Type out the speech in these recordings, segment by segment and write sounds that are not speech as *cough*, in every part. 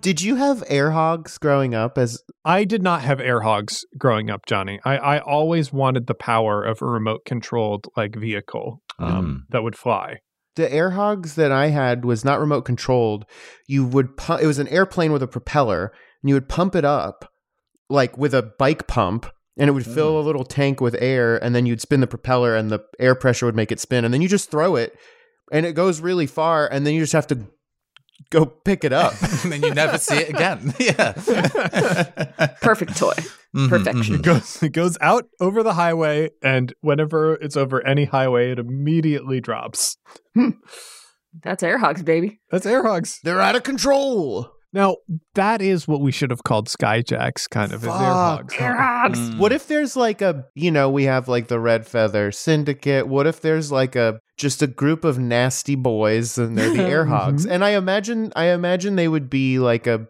Did you have air hogs growing up as I did not have air hogs growing up, Johnny. I, I always wanted the power of a remote controlled like vehicle um, that would fly. the air hogs that I had was not remote controlled. You would pu- it was an airplane with a propeller and you would pump it up like with a bike pump and it would fill a little tank with air and then you'd spin the propeller and the air pressure would make it spin and then you just throw it and it goes really far and then you just have to go pick it up. *laughs* and then you never see it again. *laughs* yeah. *laughs* Perfect toy. Mhm, Perfection. It goes it goes out over the highway, and whenever it's over any highway, it immediately drops. That's air hogs, baby. That's air hogs. They're out of control. Now that is what we should have called skyjacks, kind of as air Fuck. hogs. Air hogs. Mm. What if there's like a, you know, we have like the Red Feather Syndicate. What if there's like a just a group of nasty boys and they're the *laughs* air hogs? And I imagine I imagine they would be like a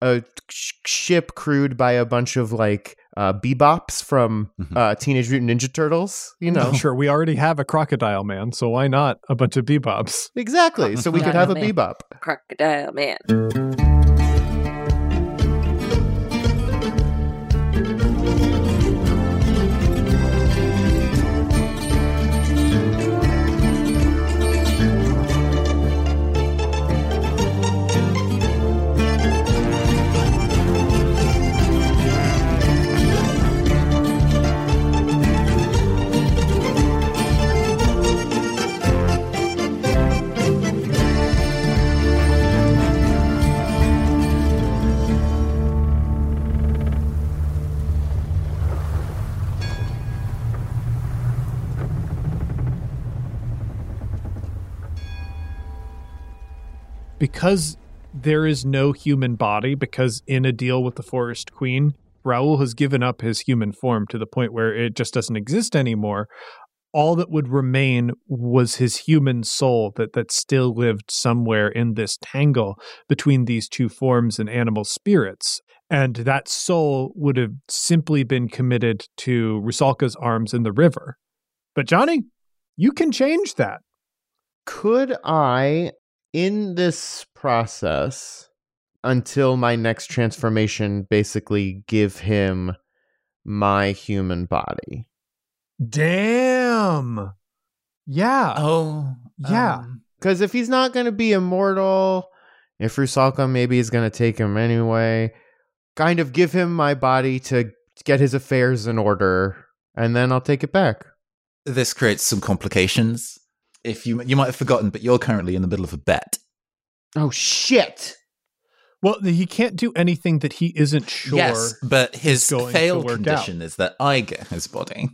a sh- ship crewed by a bunch of like uh bebops from Mhm. uh Teenage Mutant Ninja Turtles, you know. *laughs* Sure, we already have a crocodile man, so why not a bunch of bebops? Exactly. So we *laughs* could have a Man. bebop. Crocodile man. Because there is no human body, because in a deal with the Forest Queen, Raoul has given up his human form to the point where it just doesn't exist anymore. All that would remain was his human soul that, that still lived somewhere in this tangle between these two forms and animal spirits. And that soul would have simply been committed to Rusalka's arms in the river. But Johnny, you can change that. Could I, in this process, until my next transformation, basically give him my human body? Damn. Yeah. Oh. Yeah. um, Because if he's not going to be immortal, if Rusalka maybe is going to take him anyway, kind of give him my body to get his affairs in order, and then I'll take it back. this creates some complications. If you you might have forgotten, but you're currently in the middle of a bet. Oh, shit. Well, he can't do anything that he isn't sure. Yes, but his going to fail work condition is that I get his body.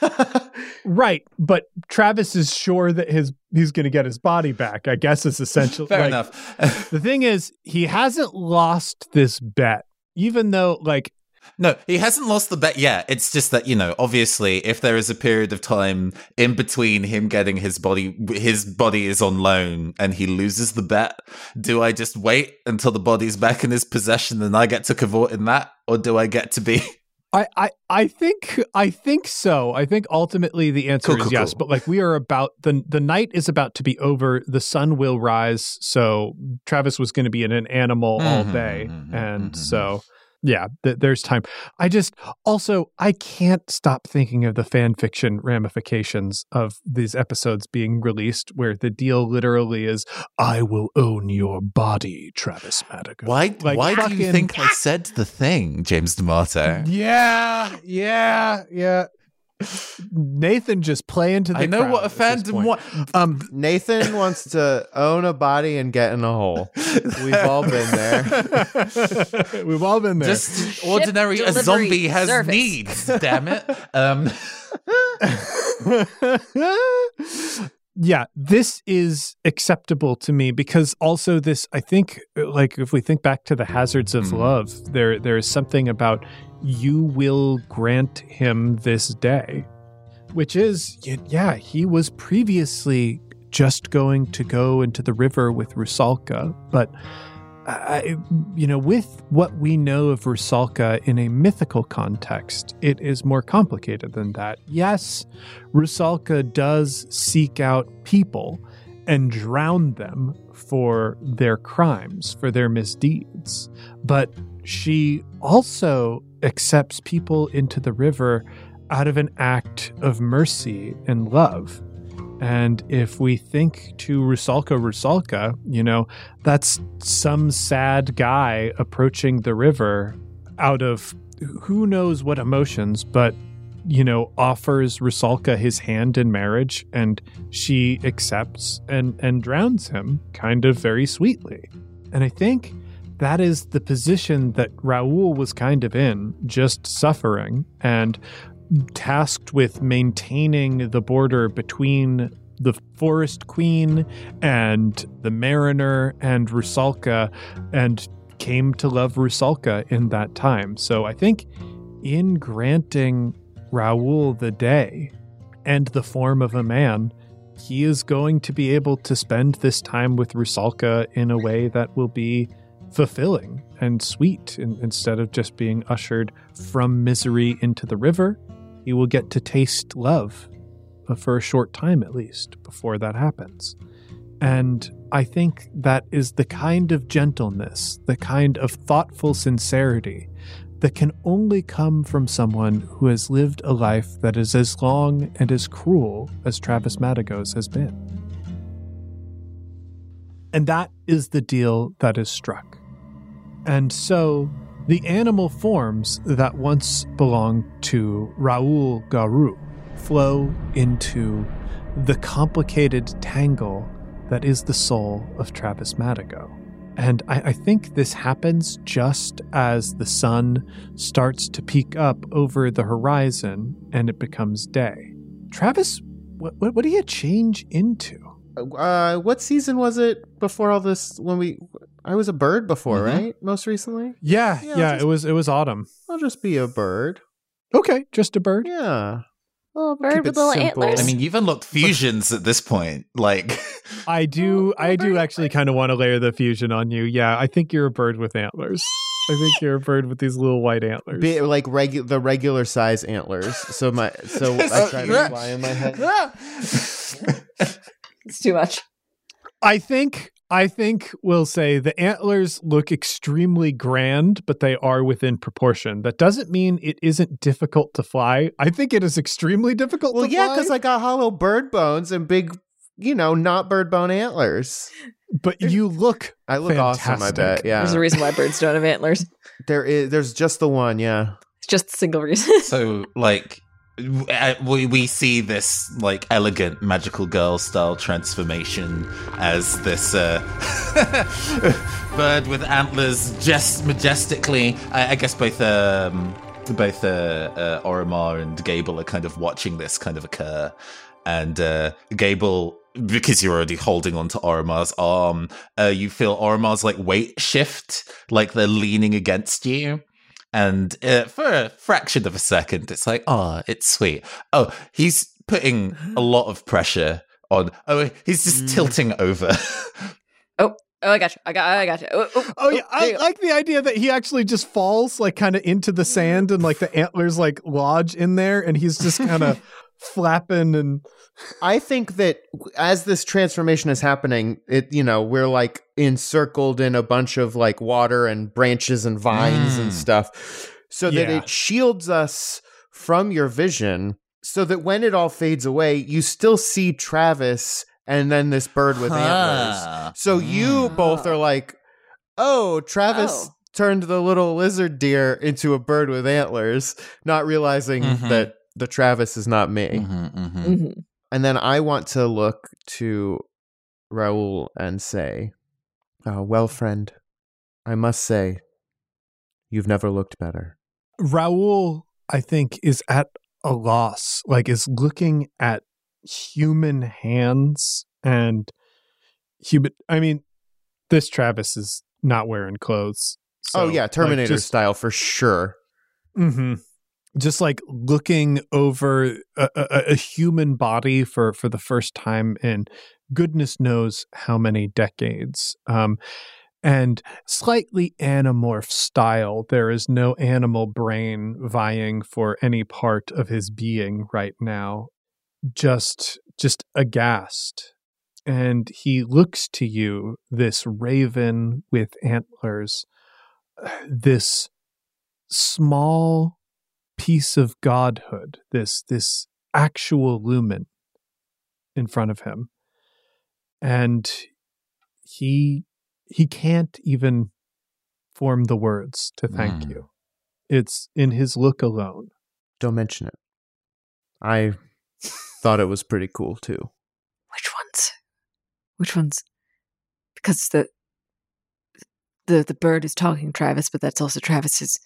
*laughs* Right, but Travis is sure that his he's going to get his body back. I guess is essential. Fair like, enough. *laughs* The thing is, he hasn't lost this bet, even though, like, No, he hasn't lost the bet yet. It's just that, you know, obviously, if there is a period of time in between him getting his body, his body is on loan and he loses the bet, do I just wait until the body's back in his possession and I get to cavort in that? Or do I get to be. *laughs* I, I, I think I think so. I think ultimately the answer Cool, is cool, yes. cool. But like we are about the the night is about to be over. The sun will rise. So Travis was going to be in an animal all Mhm, day, mhm, and mhm. so yeah, th- there's time. I just also I can't stop thinking of the fan fiction ramifications of these episodes being released, where the deal literally is, "I will own your body, Travis Madigan." Why, Like, why do you think I *laughs* said the thing, James D'Amato? Yeah, yeah, yeah. Nathan just play into the I know what a at this fandom wants. Um, Nathan *laughs* wants to own a body and get in a hole. We've all been there. *laughs* We've all been there. Just ordinary, a zombie has service. needs, damn it. Um, *laughs* yeah, this is acceptable to me because also this I think like if we think back to the hazards of Mhm. love, there there is something about you will grant him this day, which is yeah, he was previously just going to go into the river with Rusalka, but I, you know, with what we know of Rusalka in a mythical context, it is more complicated than that. Yes, Rusalka does seek out people and drown them for their crimes, for their misdeeds, but she also accepts people into the river out of an act of mercy and love. And if we think to Rusalka Rusalka, you know, that's some sad guy approaching the river out of who knows what emotions, but, you know, offers Rusalka his hand in marriage and she accepts and, and drowns him kind of very sweetly. And I think that is the position that Raoul was kind of in, just suffering and tasked with maintaining the border between the forest queen and the mariner and Rusalka and came to love Rusalka in that time. So I think in granting Raoul the day and the form of a man, he is going to be able to spend this time with Rusalka in a way that will be fulfilling and sweet in, instead of just being ushered from misery into the river. He will get to taste love uh, for a short time at least before that happens. And I think that is the kind of gentleness, the kind of thoughtful sincerity that can only come from someone who has lived a life that is as long and as cruel as Travis Matagos has been. And that is the deal that is struck. And so the animal forms that once belonged to Raoul Garou flow into the complicated tangle that is the soul of Travis Madigo. And I, I, think this happens just as the sun starts to peak up over the horizon and it becomes day. Travis, what, what, what do you change into? Uh, what season was it before all this? When we, I was a bird before, Mhm. right? Most recently. Yeah, Yeah, yeah, just- it was it was autumn. I'll just be a bird. Okay, just a bird. Yeah. Well, Bird keep with little simple. antlers. I mean, you've unlocked fusions at this point. Like, *laughs* I do Oh, I a do actually kind of want to layer the fusion on you. Yeah, I think you're a bird with antlers. I think you're a bird with these little white antlers. Be, like regu- the regular size antlers. So my so *laughs* I try to fly in my head. *laughs* It's too much. I think I think we'll say the antlers look extremely grand, but they are within proportion. That doesn't mean it isn't difficult to fly. I think it is extremely difficult Well, to yeah, fly. because I got hollow bird bones and big, you know, not bird bone antlers. but you look I look awesome. I bet. Fantastic. Yeah. There's a reason why birds don't have antlers. there is. There's just the one. Yeah. It's just a single reason. so like w- we we see this like elegant magical girl style transformation as this uh, *laughs* bird with antlers just majestically. I, I guess both um, both uh, uh, Oromar and Gable are kind of watching this kind of occur, and uh, Gable. Because you're already holding onto Oromar's arm, uh, you feel Oromar's like weight shift, like they're leaning against you and uh, for a fraction of a second it's like oh it's sweet oh he's putting a lot of pressure on oh he's just Mm. tilting over *laughs* oh, Oh, I got you. I got. I got you. Oh, oh, Oh yeah, I you like the idea that he actually just falls like kind of into the sand and like the antlers like lodge in there and he's just kind of flapping and I think that as this transformation is happening, it you know we're like encircled in a bunch of like water and branches and vines and Mm. stuff, so that it shields us from your vision. So that when it all fades away, you still see Travis and then this bird with antlers. Huh. So you Mm. both are like, oh, Travis Oh. turned the little lizard deer into a bird with antlers, not realizing Mhm. that the Travis is not me. Mhm, mhm. Mhm. And then I want to look to Raoul and say, uh, well, friend, I must say, you've never looked better. Raoul I think is at a loss like is looking at human hands and human. I mean, this Travis is not wearing clothes. oh So, yeah, like, Terminator just- style for sure. hmm Just like looking over a, a, a human body for for the first time in goodness knows how many decades. Um, and slightly Animorph style. There is no animal brain vying for any part of his being right now. Just just aghast. And he looks to you, this raven with antlers, *sighs* this small piece of godhood, this this actual lumen in front of him. And he he can't even form the words to thank Mm. you. It's in his look alone. Don't mention it. I thought it was pretty cool too. Which ones? Which ones? Because the the the bird is talking Travis, but that's also Travis's.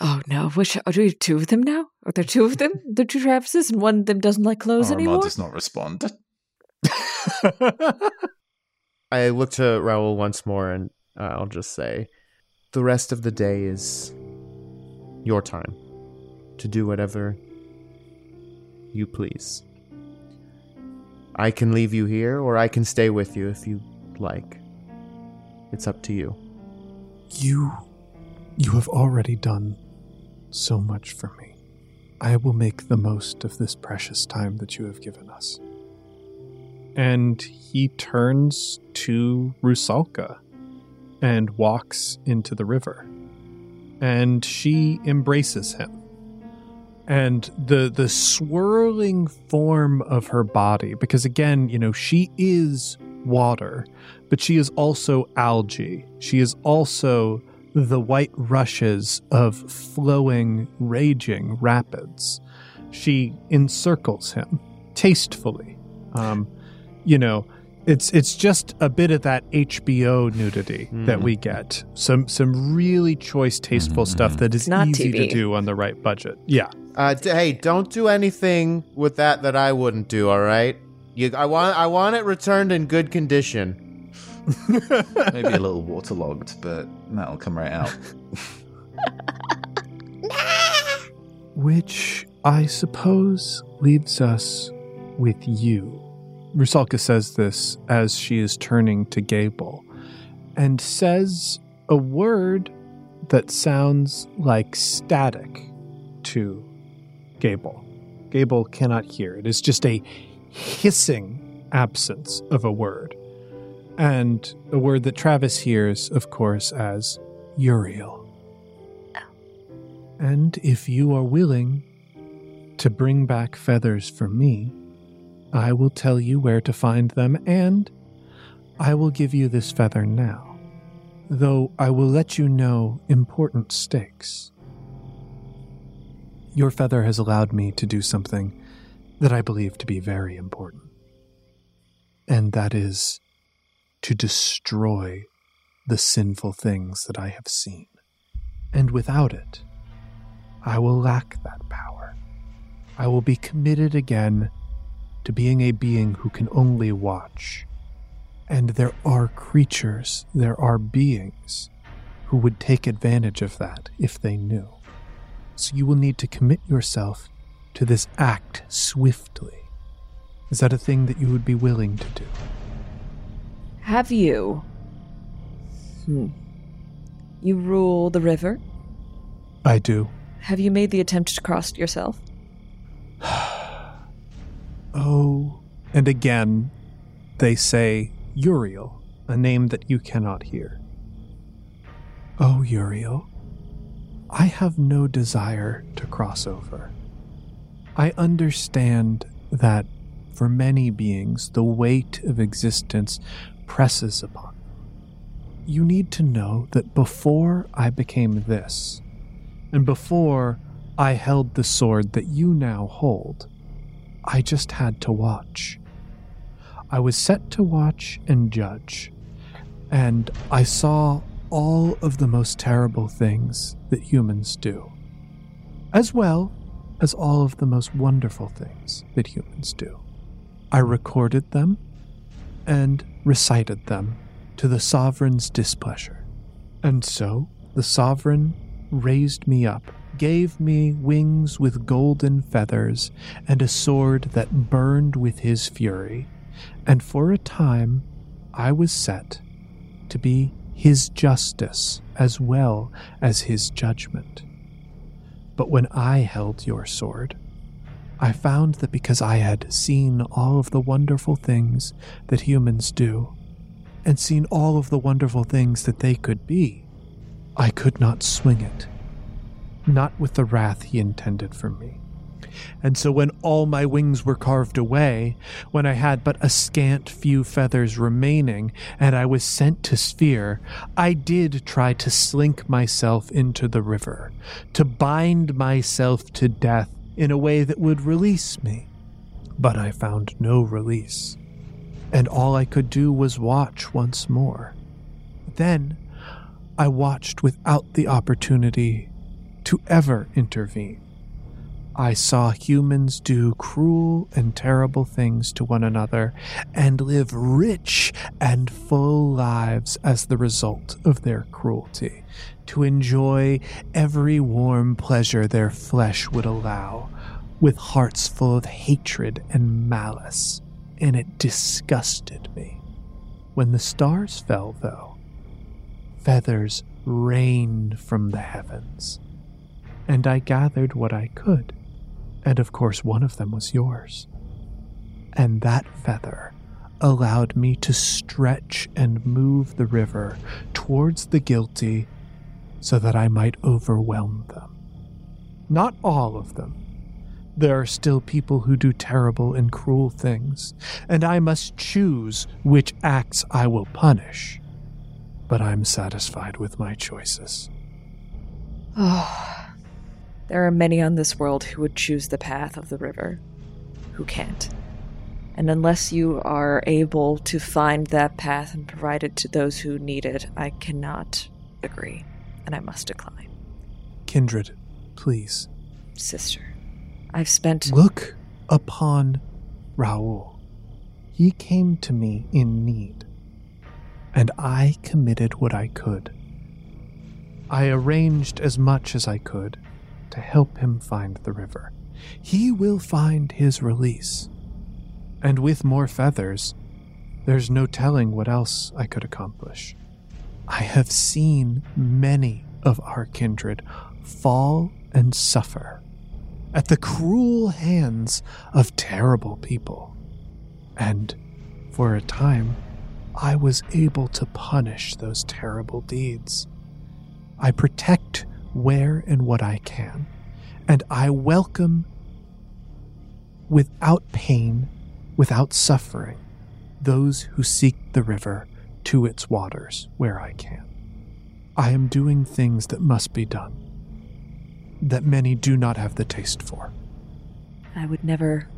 Oh no! Which are we two of them now? Are there two of them? *laughs* The two Travises, and one of them doesn't like clothes Armand anymore. does not respond. *laughs* I look to Raoul once more and uh, I'll just say the rest of the day is your time to do whatever you please. I can leave you here or I can stay with you if you like. It's up to you. You you have already done so much for me. I will make the most of this precious time that you have given us. And he turns to Rusalka and walks into the river. And she embraces him. And the the swirling form of her body, because again, you know, she is water, but she is also algae. She is also the white rushes of flowing, raging rapids. She encircles him tastefully. Um, you know, it's it's just a bit of that HBO nudity that Mhm. we get. Some some really choice, tasteful Mhm, stuff that is Not easy to do on the right budget. Yeah. Uh, d- hey, don't do anything with that that I wouldn't do. All right. You, I want, I want it returned in good condition. *laughs* Maybe a little waterlogged, but that'll come right out. *laughs* Which I suppose leaves us with you. Rusalka says this as she is turning to Gable and says a word that sounds like static to Gable. Gable cannot hear. It is just a hissing absence of a word. And a word that Travis hears, of course, as Uriel. Oh. And if you are willing to bring back feathers for me, I will tell you where to find them, and I will give you this feather now, though I will let you know important stakes. Your feather has allowed me to do something that I believe to be very important, and that is to destroy the sinful things that I have seen. And without it, I will lack that power. I will be committed again to being a being who can only watch. And there are creatures, there are beings who would take advantage of that if they knew. So you will need to commit yourself to this act swiftly. Is that a thing that you would be willing to do? Have you? Hmm. You rule the river. I do. Have you made the attempt to cross it yourself? *sighs* Oh, and again, they say Uriel, a name that you cannot hear. Oh, Uriel, I have no desire to cross over. I understand that for many beings, the weight of existence presses upon them. You need to know that before I became this, and before I held the sword that you now hold, I just had to watch. I was set to watch and judge, and I saw all of the most terrible things that humans do, as well as all of the most wonderful things that humans do. I recorded them and recited them to the sovereign's displeasure. And so the sovereign raised me up, gave me wings with golden feathers, and a sword that burned with his fury. And for a time I was set to be his justice as well as his judgment. But when I held your sword, I found that because I had seen all of the wonderful things that humans do, and seen all of the wonderful things that they could be, I could not swing it. Not with the wrath he intended for me. And so when all my wings were carved away, when I had but a scant few feathers remaining, and I was sent to Sphere, I did try to slink myself into the river, to bind myself to death in a way that would release me. But I found no release, and all I could do was watch once more. Then I watched without the opportunity to ever intervene. I saw humans do cruel and terrible things to one another and live rich and full lives as the result of their cruelty, to enjoy every warm pleasure their flesh would allow, with hearts full of hatred and malice, and it disgusted me. When the stars fell, though, feathers rained from the heavens, and I gathered what I could and of course, one of them was yours. And that feather allowed me to stretch and move the river towards the guilty so that I might overwhelm them. Not all of them. There are still people who do terrible and cruel things, and I must choose which acts I will punish. But I'm satisfied with my choices. Oh, there are many on this world who would choose the path of the river, who can't. And unless you are able to find that path and provide it to those who need it, I cannot agree, and I must decline. Kindred, please. Sister, I've spent. Look upon Raoul. He came to me in need, and I committed what I could. I arranged as much as I could to help him find the river. He will find his release. And with more feathers, there's no telling what else I could accomplish. I have seen many of our kindred fall and suffer at the cruel hands of terrible people. And for a time, I was able to punish those terrible deeds. I protect where and what I can, and I welcome without pain, without suffering, those who seek the river to its waters where I can. I am doing things that must be done, that many do not have the taste for. I would never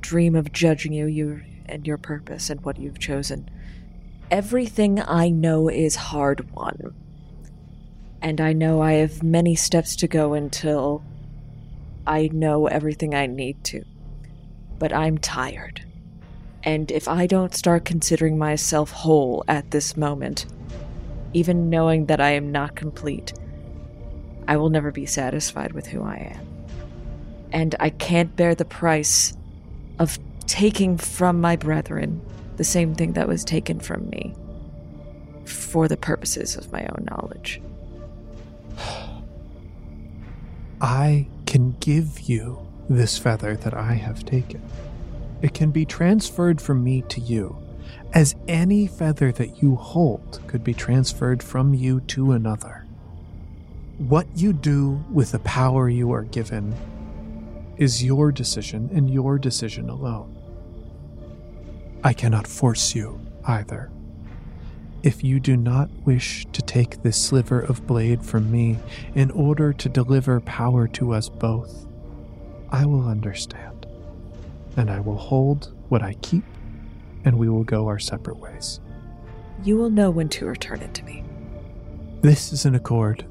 dream of judging you, you and your purpose and what you've chosen. Everything I know is hard won. And I know I have many steps to go until I know everything I need to. But I'm tired. And if I don't start considering myself whole at this moment, even knowing that I am not complete, I will never be satisfied with who I am. And I can't bear the price of taking from my brethren the same thing that was taken from me for the purposes of my own knowledge. I can give you this feather that I have taken. It can be transferred from me to you, as any feather that you hold could be transferred from you to another. What you do with the power you are given is your decision and your decision alone. I cannot force you either. If you do not wish to take this sliver of blade from me in order to deliver power to us both, I will understand. And I will hold what I keep, and we will go our separate ways. You will know when to return it to me. This is an accord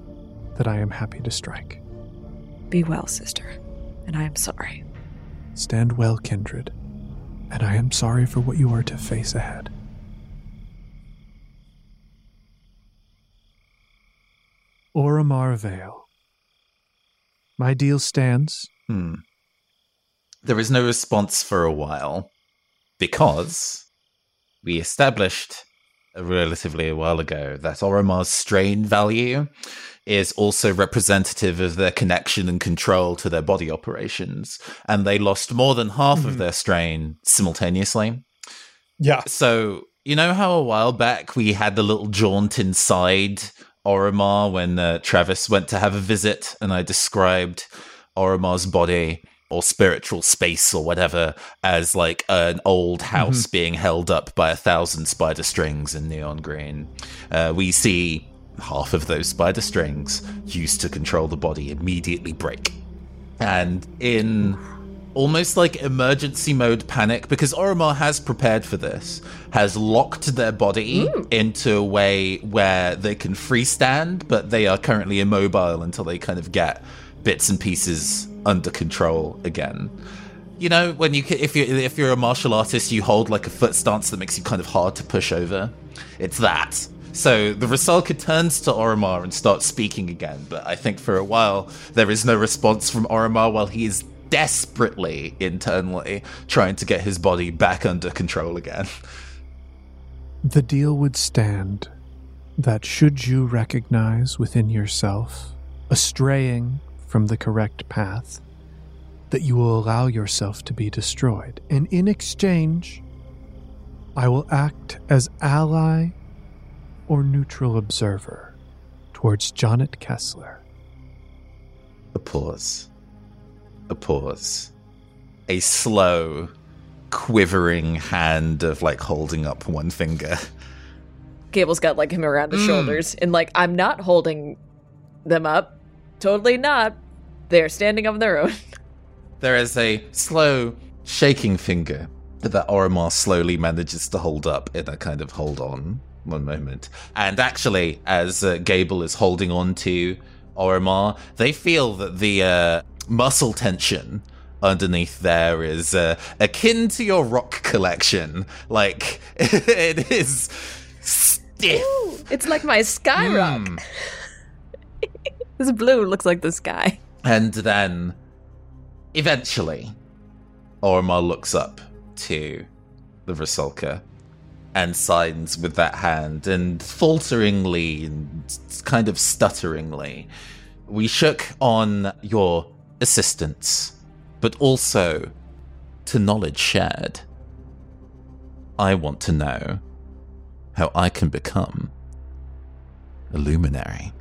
that I am happy to strike. Be well, sister, and I am sorry. Stand well, kindred, and I am sorry for what you are to face ahead. Oromar Vale. My deal stands. Hmm. There is no response for a while because we established relatively a while ago that Oromar's strain value is also representative of their connection and control to their body operations. And they lost more than half Mm-hmm. of their strain simultaneously. Yeah. So, you know how a while back we had the little jaunt inside Oromar when uh, Travis went to have a visit, and I described Oromar's body or spiritual space or whatever as like an old house being held up by a thousand spider strings in neon green. Uh, we see half of those spider strings used to control the body immediately break. And in almost like emergency mode panic because Oromar has prepared for this, has locked their body hmm. into a way where they can freestand, but they are currently immobile until they kind of get bits and pieces under control again. You know, when you if you if you're a martial artist, you hold like a foot stance that makes you kind of hard to push over. It's that. So the Rusalka turns to Oromar and starts speaking again, but I think for a while there is no response from Oromar while he is desperately internally trying to get his body back under control again. The deal would stand that should you recognize within yourself a straying from the correct path, that you will allow yourself to be destroyed. And in exchange, I will act as ally or neutral observer towards Jonet Kessler. A pause. A pause. A slow, quivering hand of like holding up one finger. Gable's got like him around the Mm. shoulders, and like I'm not holding them up. Totally not. They're standing on their own. *laughs* There is a slow, shaking finger that Oromar slowly manages to hold up in a kind of hold on one moment. And actually, as uh, Gable is holding on to Oromar, they feel that the uh, muscle tension underneath there is uh, akin to your rock collection. Like, *laughs* it is stiff. It's like my sky rock. Hmm. *laughs* This blue looks like the sky. And then, eventually, Oromar looks up to the Rusalka and signs with that hand, and falteringly and kind of stutteringly, we shook on your assistance, but also to knowledge shared. I want to know how I can become a luminary.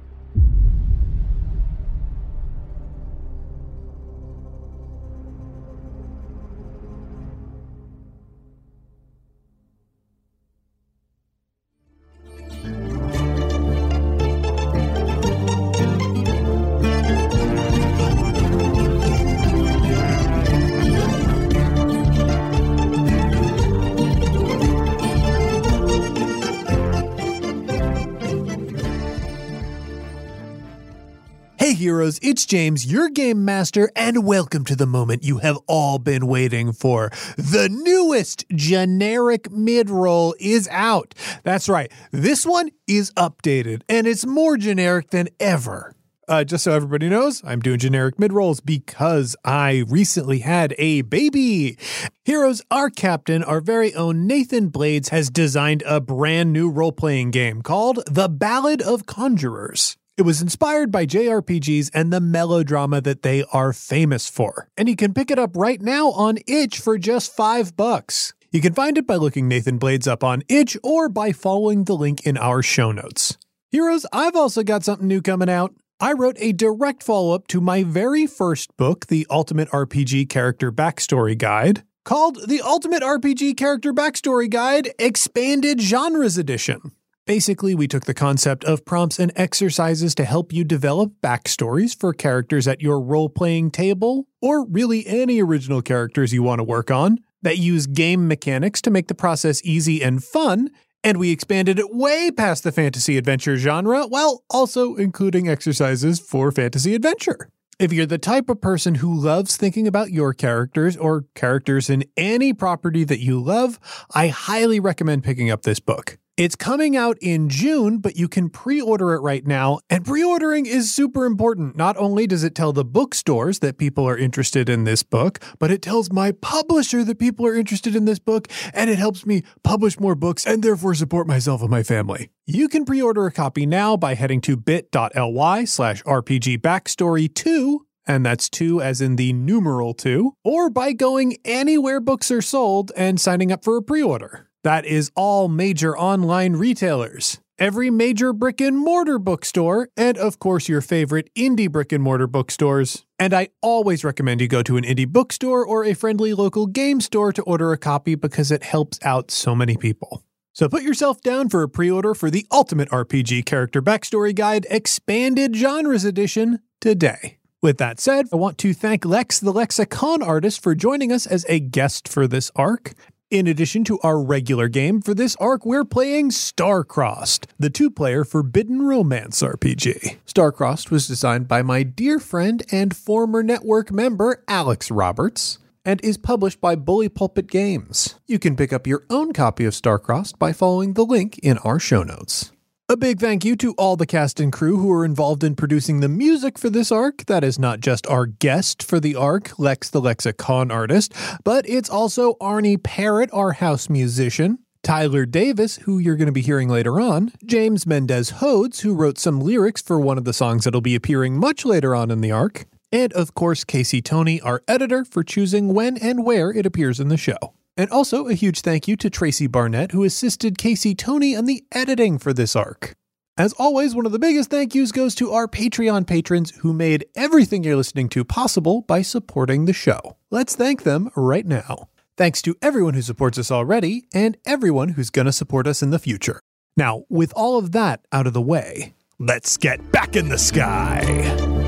Heroes, it's James, your game master, and welcome to the moment you have all been waiting for. The newest generic mid-roll is out. That's right, this one is updated, and it's more generic than ever. Uh, just so everybody knows, I'm doing generic mid rolls because I recently had a baby. Heroes, our captain, our very own Nathan Blades, has designed a brand new role playing game called The Ballad of Conjurers. It was inspired by JRPGs and the melodrama that they are famous for. And you can pick it up right now on itch for just five bucks. You can find it by looking Nathan Blades up on itch or by following the link in our show notes. Heroes, I've also got something new coming out. I wrote a direct follow up to my very first book, The Ultimate RPG Character Backstory Guide, called The Ultimate RPG Character Backstory Guide Expanded Genres Edition. Basically, we took the concept of prompts and exercises to help you develop backstories for characters at your role playing table, or really any original characters you want to work on, that use game mechanics to make the process easy and fun. And we expanded it way past the fantasy adventure genre, while also including exercises for fantasy adventure. If you're the type of person who loves thinking about your characters or characters in any property that you love, I highly recommend picking up this book. It's coming out in June, but you can pre order it right now. And pre ordering is super important. Not only does it tell the bookstores that people are interested in this book, but it tells my publisher that people are interested in this book, and it helps me publish more books and therefore support myself and my family. You can pre order a copy now by heading to bit.ly slash RPG Backstory 2 and that's two as in the numeral two, or by going anywhere books are sold and signing up for a pre order. That is all major online retailers. Every major brick and mortar bookstore, and of course, your favorite indie brick and mortar bookstores. And I always recommend you go to an indie bookstore or a friendly local game store to order a copy because it helps out so many people. So put yourself down for a pre order for the Ultimate RPG Character Backstory Guide Expanded Genres Edition today. With that said, I want to thank Lex, the Lexicon artist, for joining us as a guest for this arc. In addition to our regular game, for this arc, we're playing Starcrossed, the two player Forbidden Romance RPG. Starcrossed was designed by my dear friend and former network member, Alex Roberts, and is published by Bully Pulpit Games. You can pick up your own copy of Starcrossed by following the link in our show notes. A big thank you to all the cast and crew who are involved in producing the music for this arc. That is not just our guest for the arc, Lex the Lexicon artist, but it's also Arnie Parrott, our house musician. Tyler Davis, who you're going to be hearing later on, James Mendez Hodes, who wrote some lyrics for one of the songs that'll be appearing much later on in the arc, and of course, Casey Tony, our editor, for choosing when and where it appears in the show. And also a huge thank you to Tracy Barnett, who assisted Casey Tony on the editing for this arc. As always, one of the biggest thank yous goes to our Patreon patrons who made everything you're listening to possible by supporting the show. Let's thank them right now. Thanks to everyone who supports us already and everyone who's going to support us in the future. Now, with all of that out of the way, let's get back in the sky.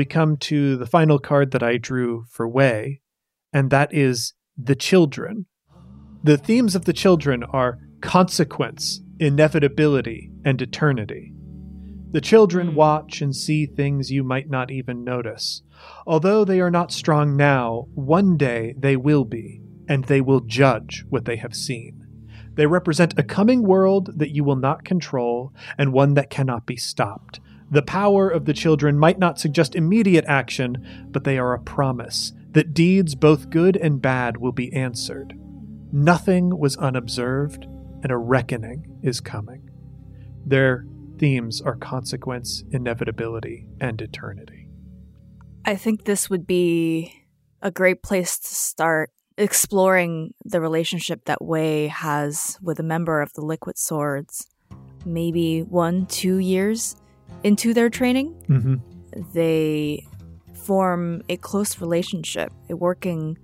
We come to the final card that I drew for Wei, and that is the children. The themes of the children are consequence, inevitability, and eternity. The children hmm. watch and see things you might not even notice. Although they are not strong now, one day they will be, and they will judge what they have seen. They represent a coming world that you will not control and one that cannot be stopped. The power of the children might not suggest immediate action, but they are a promise that deeds both good and bad will be answered. Nothing was unobserved, and a reckoning is coming. Their themes are consequence, inevitability, and eternity. I think this would be a great place to start exploring the relationship that Wei has with a member of the Liquid Swords. Maybe one, two years into their training, mm-hmm. they form a close relationship, a working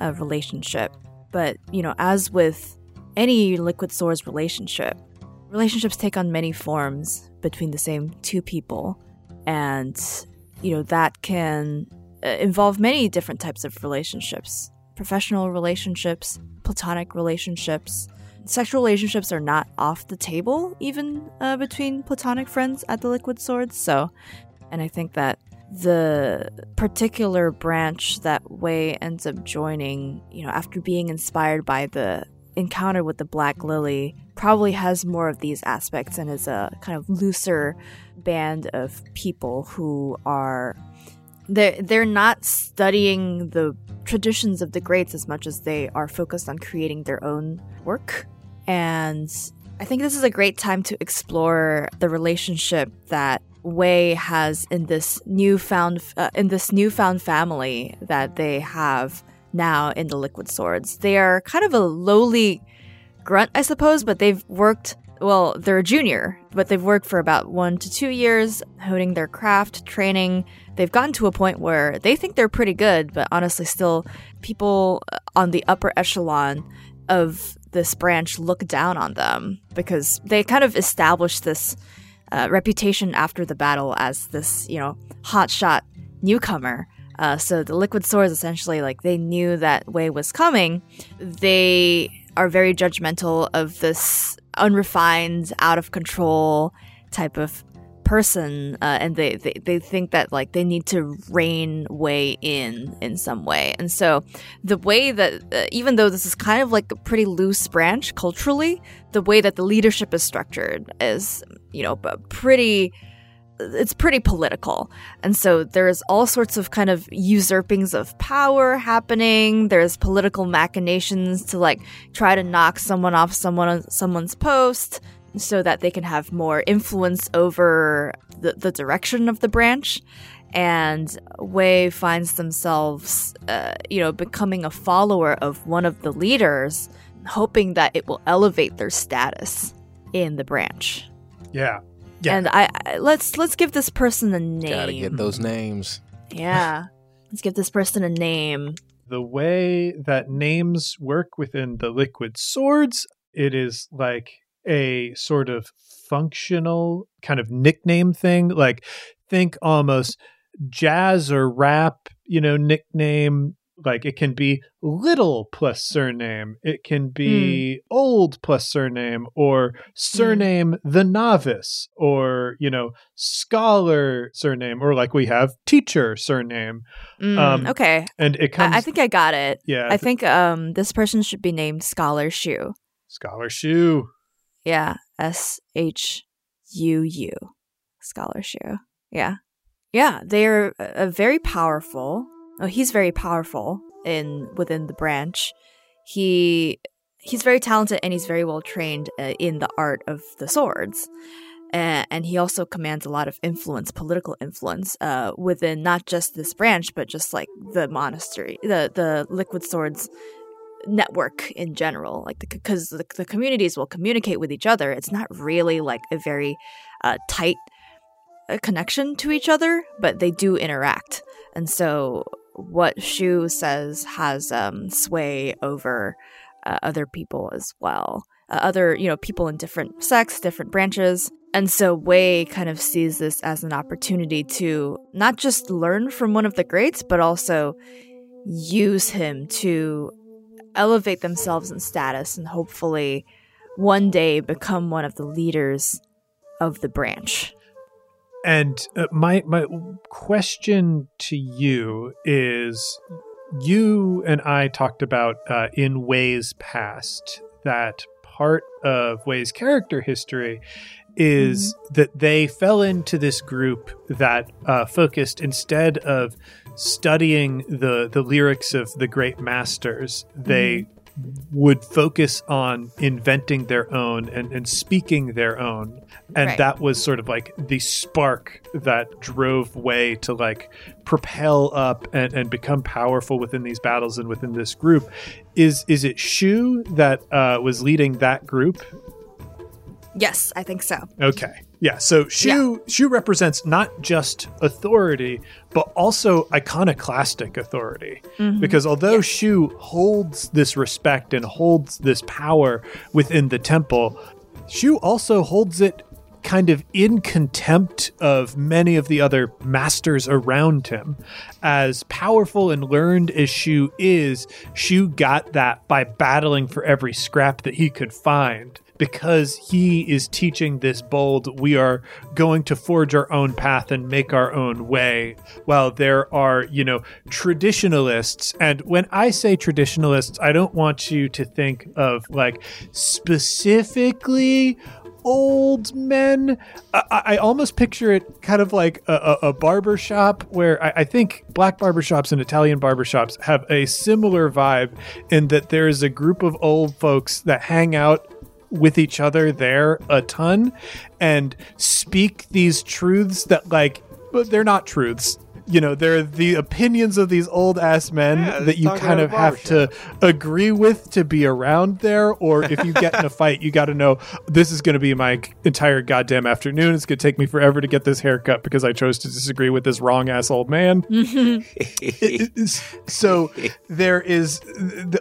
uh, relationship. But, you know, as with any Liquid Swords relationship, relationships take on many forms between the same two people. And, you know, that can uh, involve many different types of relationships professional relationships, platonic relationships, sexual relationships are not off the table, even uh, between platonic friends at the Liquid Swords. So, and I think that the particular branch that Wei ends up joining, you know, after being inspired by the encounter with the Black Lily, probably has more of these aspects and is a kind of looser band of people who are they're they're not studying the traditions of the greats as much as they are focused on creating their own work and I think this is a great time to explore the relationship that Wei has in this newfound uh, in this newfound family that they have now in the Liquid Swords. They are kind of a lowly grunt, I suppose, but they've worked. Well, they're a junior, but they've worked for about one to two years, honing their craft, training. They've gotten to a point where they think they're pretty good, but honestly, still, people on the upper echelon of this branch look down on them because they kind of established this uh, reputation after the battle as this, you know, hotshot newcomer. Uh, so the liquid swords essentially like they knew that Wei was coming. They are very judgmental of this unrefined, out of control type of person uh, and they, they they think that like they need to rein Wei in in some way and so the way that uh, even though this is kind of like a pretty loose branch culturally the way that the leadership is structured is you know pretty it's pretty political. And so there's all sorts of kind of usurpings of power happening. There's political machinations to like try to knock someone off someone someone's post so that they can have more influence over the, the direction of the branch. And Wei finds themselves, uh, you know, becoming a follower of one of the leaders, hoping that it will elevate their status in the branch. Yeah. Yeah. And I, I let's let's give this person a name. Gotta get those names. Yeah. *laughs* let's give this person a name. The way that names work within the liquid swords, it is like a sort of functional kind of nickname thing. Like think almost jazz or rap, you know, nickname. Like it can be little plus surname. It can be mm. old plus surname or surname mm. the novice or, you know, scholar surname or like we have teacher surname. Mm, um, okay. And it comes. I, I, think I got it. Yeah. I think um, this person should be named Scholar Shu. Scholar Shu. Yeah, S H U U, Scholar Shu. Yeah, yeah, they're a very powerful. Oh, he's very powerful in within the branch. He he's very talented and he's very well trained uh, in the art of the swords. And he also commands a lot of influence, political influence, uh, within not just this branch, but just like the monastery, the the Liquid Swords network in general like because the, the, the, communities will communicate with each other. It's not really like a very uh, tight uh, connection to each other but they do interact. And so what shu says has um, sway over uh, other people as well. Uh, other you know people in different sects different branches. And so Wei kind of sees this as an opportunity to not just learn from one of the greats, but also use him to elevate themselves in status and hopefully one day become one of the leaders of the branch. And uh, my my question to you is you and I talked about uh, in ways past that part of Wei's character history is mm-hmm. that they fell into this group that uh, focused instead of studying the the lyrics of the great masters, they mm would focus on inventing their own and, and speaking their own. And right. that was sort of like the spark that drove Wei to like propel up and, and become powerful within these battles and within this group. Is is it Shu that uh, was leading that group? Yes, I think so. Okay. Yeah, so Shu yeah. Shu represents not just authority, but also iconoclastic authority. Mm-hmm. Because although yes. Shu holds this respect and holds this power within the temple, Shu also holds it kind of in contempt of many of the other masters around him. As powerful and learned as Shu is, Shu got that by battling for every scrap that he could find because he is teaching this bold, we are going to forge our own path and make our own way. While there are, you know, traditionalists. And when I say traditionalists, I don't want you to think of like specifically old men. I, I, almost picture it kind of like a, a, a barber shop where I, I, think black barbershops and Italian barbershops have a similar vibe in that there is a group of old folks that hang out with each other there a ton and speak these truths that like but they're not truths you know, they're the opinions of these old ass men Yeah, that you kind of a have to agree with to be around there. Or if you get in a *laughs* fight, you got to know this is going to be my entire goddamn afternoon. It's going to take me forever to get this haircut because I chose to disagree with this wrong ass old man. It- it's- *laughs* so there is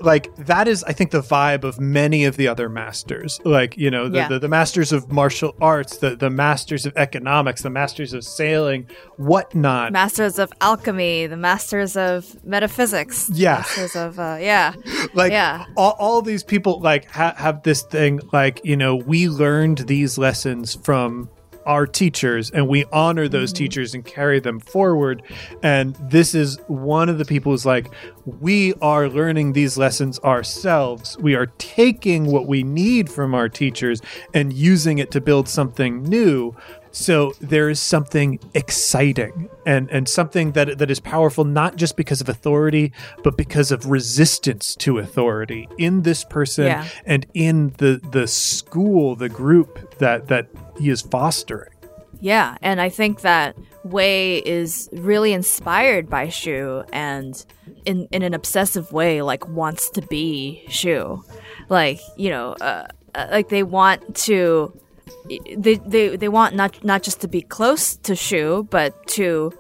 like that is I think the vibe of many of the other masters like you know the, Yeah. the, the masters of martial arts the, the masters of economics the masters of sailing whatnot masters of alchemy, the masters of metaphysics, Yeah. masters of uh, yeah, like Yeah. all, all these people like ha- have this thing like you know we learned these lessons from our teachers and we honor those teachers and carry them forward. And this is one of the people who's like we are learning these lessons ourselves. We are taking what we need from our teachers and using it to build something new so there is something exciting and and something that that is powerful not just because of authority but because of resistance to authority in this person Yeah. and in the the school the group that that he is fostering yeah. And I think that Wei is really inspired by Shu, and in in an obsessive way, like wants to be Shu, like you know, uh, uh, like they want to. They, they they want not not just to be close to Shu, but to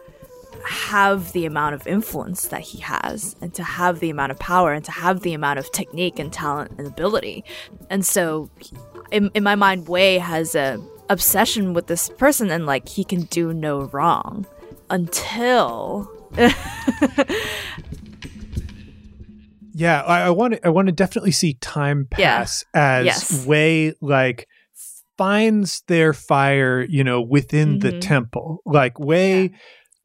have the amount of influence that he has and to have the amount of power and to have the amount of technique and talent and ability. And so in, in my mind, Wei has a obsession with this person and like he can do no wrong until *laughs* yeah i, I want to i want to definitely see time Yeah. pass as Yes. Wei like finds their fire you know within the Mhm. temple. Like Wei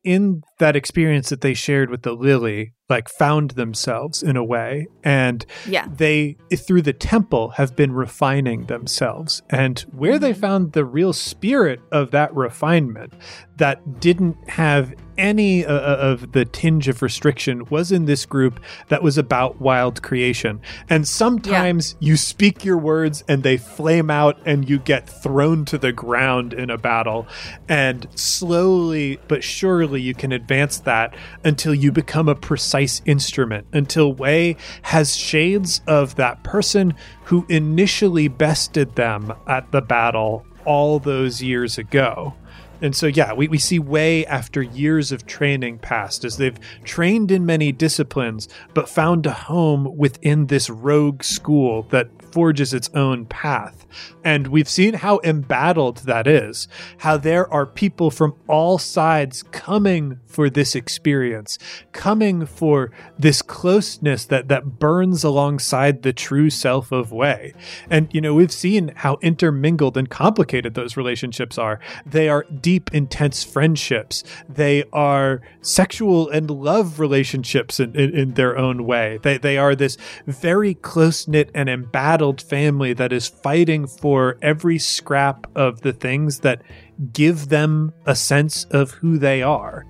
in that experience that they shared with the lily like found themselves in a way. And yeah. they through the temple have been refining themselves. And where they found the real spirit of that refinement that didn't have any uh, of the tinge of restriction was in this group that was about wild creation. And sometimes you speak your words and they flame out and you get thrown to the ground in a battle. And slowly but surely you can advance that until you become a precise instrument until Wei has shades of that person who initially bested them at the battle all those years ago. And so, yeah, we, we see Wei after years of training past as they've trained in many disciplines, but found a home within this rogue school that forges its own path. And we've seen how embattled that is, how there are people from all sides coming for this experience, coming for this closeness that, that burns alongside the true self of Wei. And, you know, we've seen how intermingled and complicated those relationships are. They are deep, intense friendships, they are sexual and love relationships in, in, in their own way. They, they are this very close knit and embattled family that is fighting for every scrap of the things that give them a sense of who they are.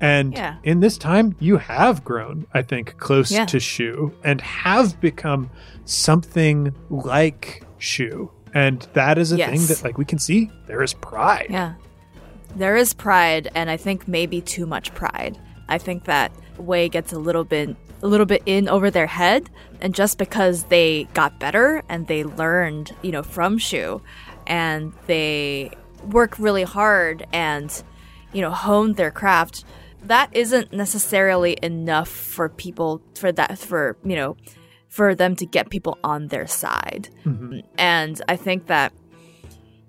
And Yeah. in this time, you have grown, I think, close Yeah. to Shu and have become something like Shu. And that is a thing that, like, we can see there is pride. Yeah. There is pride and I think maybe too much pride. I think that Wei gets a little bit a little bit in over their head and just because they got better and they learned, you know, from Shu and they work really hard and you know, honed their craft, that isn't necessarily enough for people for that for, you know, for them to get people on their side. Mm-hmm. And I think that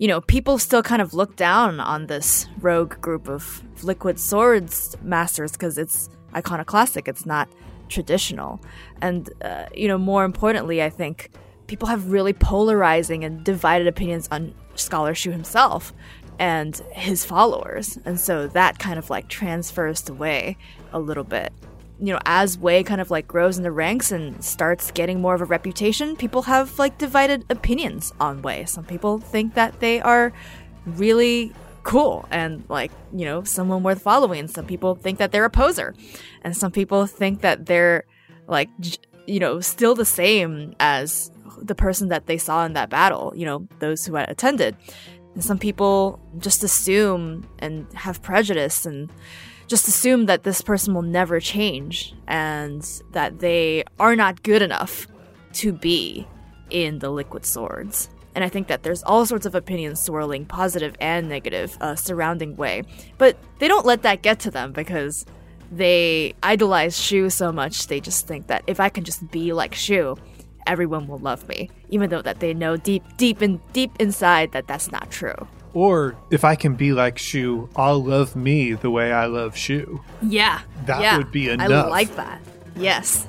you know, people still kind of look down on this rogue group of liquid swords masters because it's iconoclastic, it's not traditional. And, uh, you know, more importantly, I think people have really polarizing and divided opinions on Scholar Shu himself and his followers. And so that kind of like transfers Wei a little bit. You know, as Wei kind of like grows in the ranks and starts getting more of a reputation, people have like divided opinions on Wei. Some people think that they are really cool and like, you know, someone worth following. Some people think that they're a poser. And some people think that they're like, you know, still the same as the person that they saw in that battle, you know, those who had attended. And some people just assume and have prejudice and just assume that this person will never change and that they are not good enough to be in the liquid swords. And I think that there's all sorts of opinions swirling, positive and negative, uh, surrounding Wei. But they don't let that get to them because they idolize Shu so much, they just think that if I can just be like Shu, everyone will love me, even though that they know deep, deep in deep inside that that's not true. Or if I can be like Shu, I'll love me the way I love Shu. Yeah, That yeah, would be enough. I like that. Yes,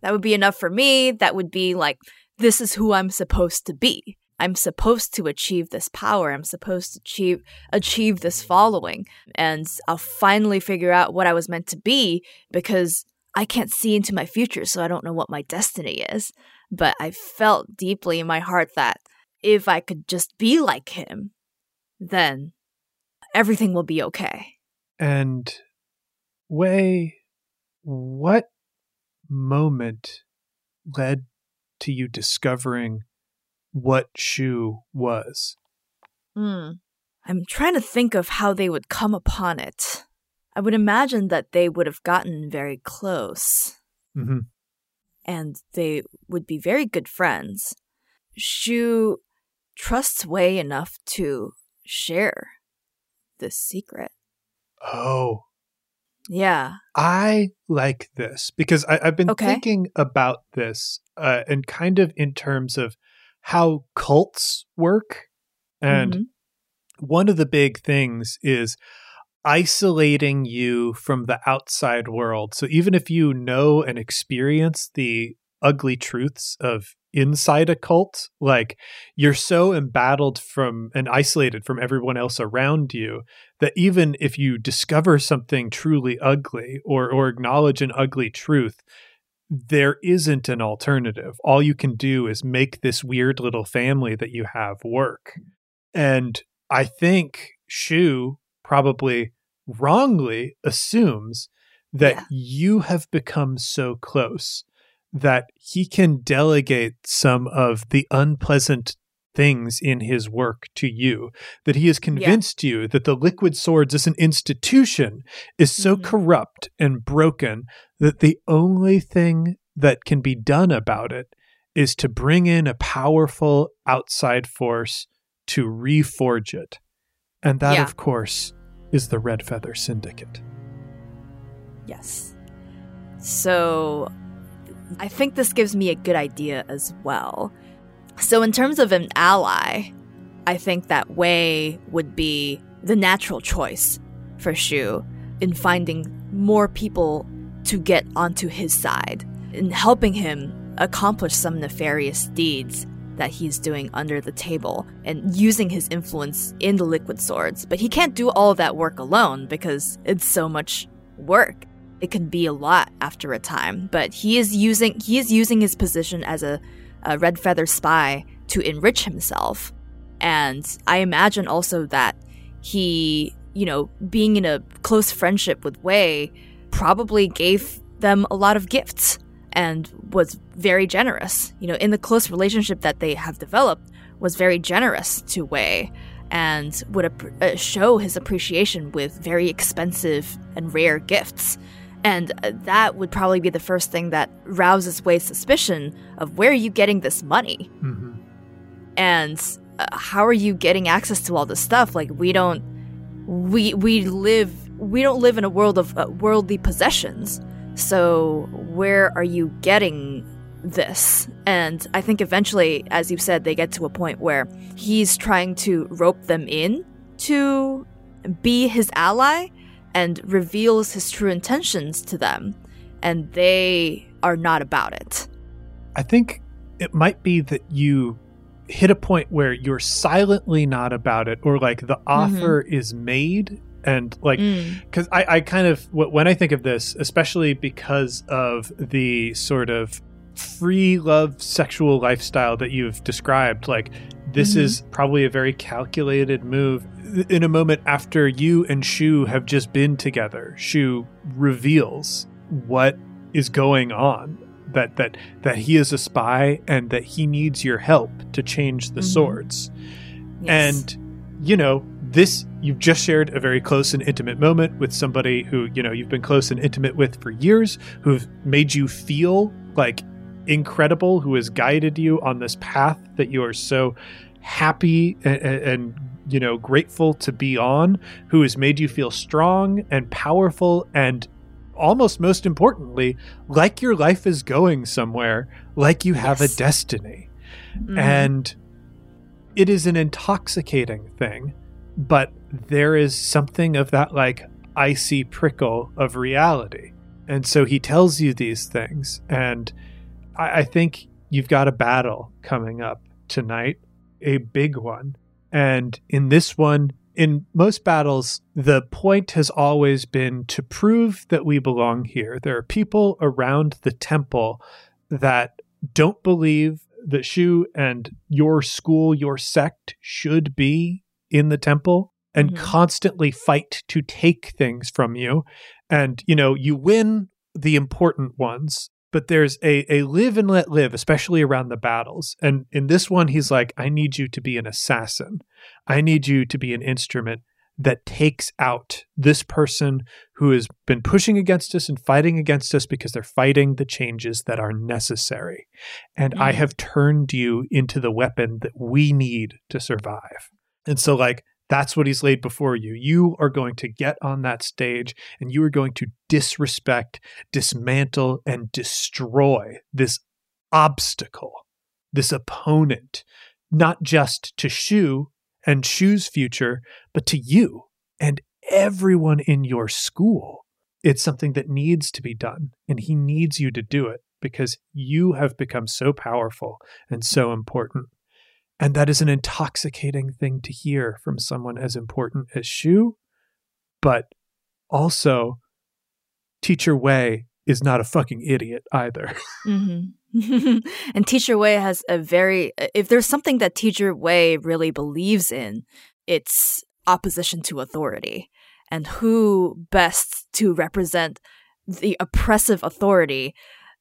that would be enough for me. That would be like this is who I'm supposed to be. I'm supposed to achieve this power. I'm supposed to achieve achieve this following, and I'll finally figure out what I was meant to be because I can't see into my future, so I don't know what my destiny is. But I felt deeply in my heart that if I could just be like him, then everything will be okay. And Wei, what moment led to you discovering what Shu was? Hmm. I'm trying to think of how they would come upon it. I would imagine that they would have gotten very close hmm and they would be very good friends. Shu trusts Wei enough to share this secret. Oh, Yeah. I like this because I, I've been Okay. thinking about this uh, and kind of in terms of how cults work. And Mhm. one of the big things is isolating you from the outside world. So even if you know and experience the ugly truths of inside a cult, like you're so embattled from and isolated from everyone else around you that even if you discover something truly ugly or or acknowledge an ugly truth, there isn't an alternative. All you can do is make this weird little family that you have work. And I think Shu probably wrongly assumes that Yeah. you have become so close that he can delegate some of the unpleasant things in his work to you that he has convinced you that the liquid swords as an institution is so Mhm. corrupt and broken that the only thing that can be done about it is to bring in a powerful outside force to reforge it and that Yeah. of course is the red feather syndicate Yes. So I think this gives me a good idea as well. So, in terms of an ally, I think that Wei would be the natural choice for Shu in finding more people to get onto his side, in helping him accomplish some nefarious deeds that he's doing under the table and using his influence in the liquid swords. But he can't do all that work alone because it's so much work it can be a lot after a time but he is using he is using his position as a, a red feather spy to enrich himself. And i imagine also that he you know being in a close friendship with wei probably gave them a lot of gifts and was very generous. You know in the close relationship that they have developed was very generous to wei and would ap- uh, show his appreciation with very expensive and rare gifts and uh, that would probably be the first thing that rouses Wei's suspicion of where are you getting this money? mm-hmm. And uh, how are you getting access to all this stuff? Like we don't we we live we don't live in a world of uh, worldly possessions. So where are you getting this? And I think eventually as you said they get to a point where he's trying to rope them in to be his ally and reveals his true intentions to them, and they are not about it. I think it might be that you hit a point where you're silently not about it, or like the offer is made, and like Mm. because I, I kind of when I think of this, especially because of the sort of free love sexual lifestyle that you've described, like this Mhm. is probably a very calculated move. In a moment after you and Shu have just been together, Shu reveals what is going on. That that that he is a spy and that he needs your help to change the Mhm. swords. Yes. And, you know, this you've just shared a very close and intimate moment with somebody who you know you've been close and intimate with for years who've made you feel like incredible who has guided you on this path that you are so happy and, and you know grateful to be on who has made you feel strong and powerful and almost most importantly like your life is going somewhere like you have Yes. a destiny Mhm. and it is an intoxicating thing but there is something of that like icy prickle of reality and so he tells you these things and I, I think you've got a battle coming up tonight a big one and in this one in most battles the point has always been to prove that we belong here there are people around the temple that don't believe that Shu and your school, your sect should be in the temple and Mhm. constantly fight to take things from you. And, you know, you win the important ones, but there's a, a live and let live, especially around the battles. And in this one, he's like, I need you to be an assassin. I need you to be an instrument that takes out this person who has been pushing against us and fighting against us because they're fighting the changes that are necessary. And I Mm. have turned you into the weapon that we need to survive. And so, like, that's what he's laid before you. You are going to get on that stage and you are going to disrespect, dismantle, and destroy this obstacle, this opponent, not just to Shu and Shu's future, but to you and everyone in your school. It's something that needs to be done, and he needs you to do it because you have become so powerful and so important. And that is an intoxicating thing to hear from someone as important as Shu. But also, Teacher Wei is not a fucking idiot either. *laughs* hmm *laughs* and Teacher Wei has a very, if there's something that Teacher Wei really believes in, it's opposition to authority. And who best to represent the oppressive authority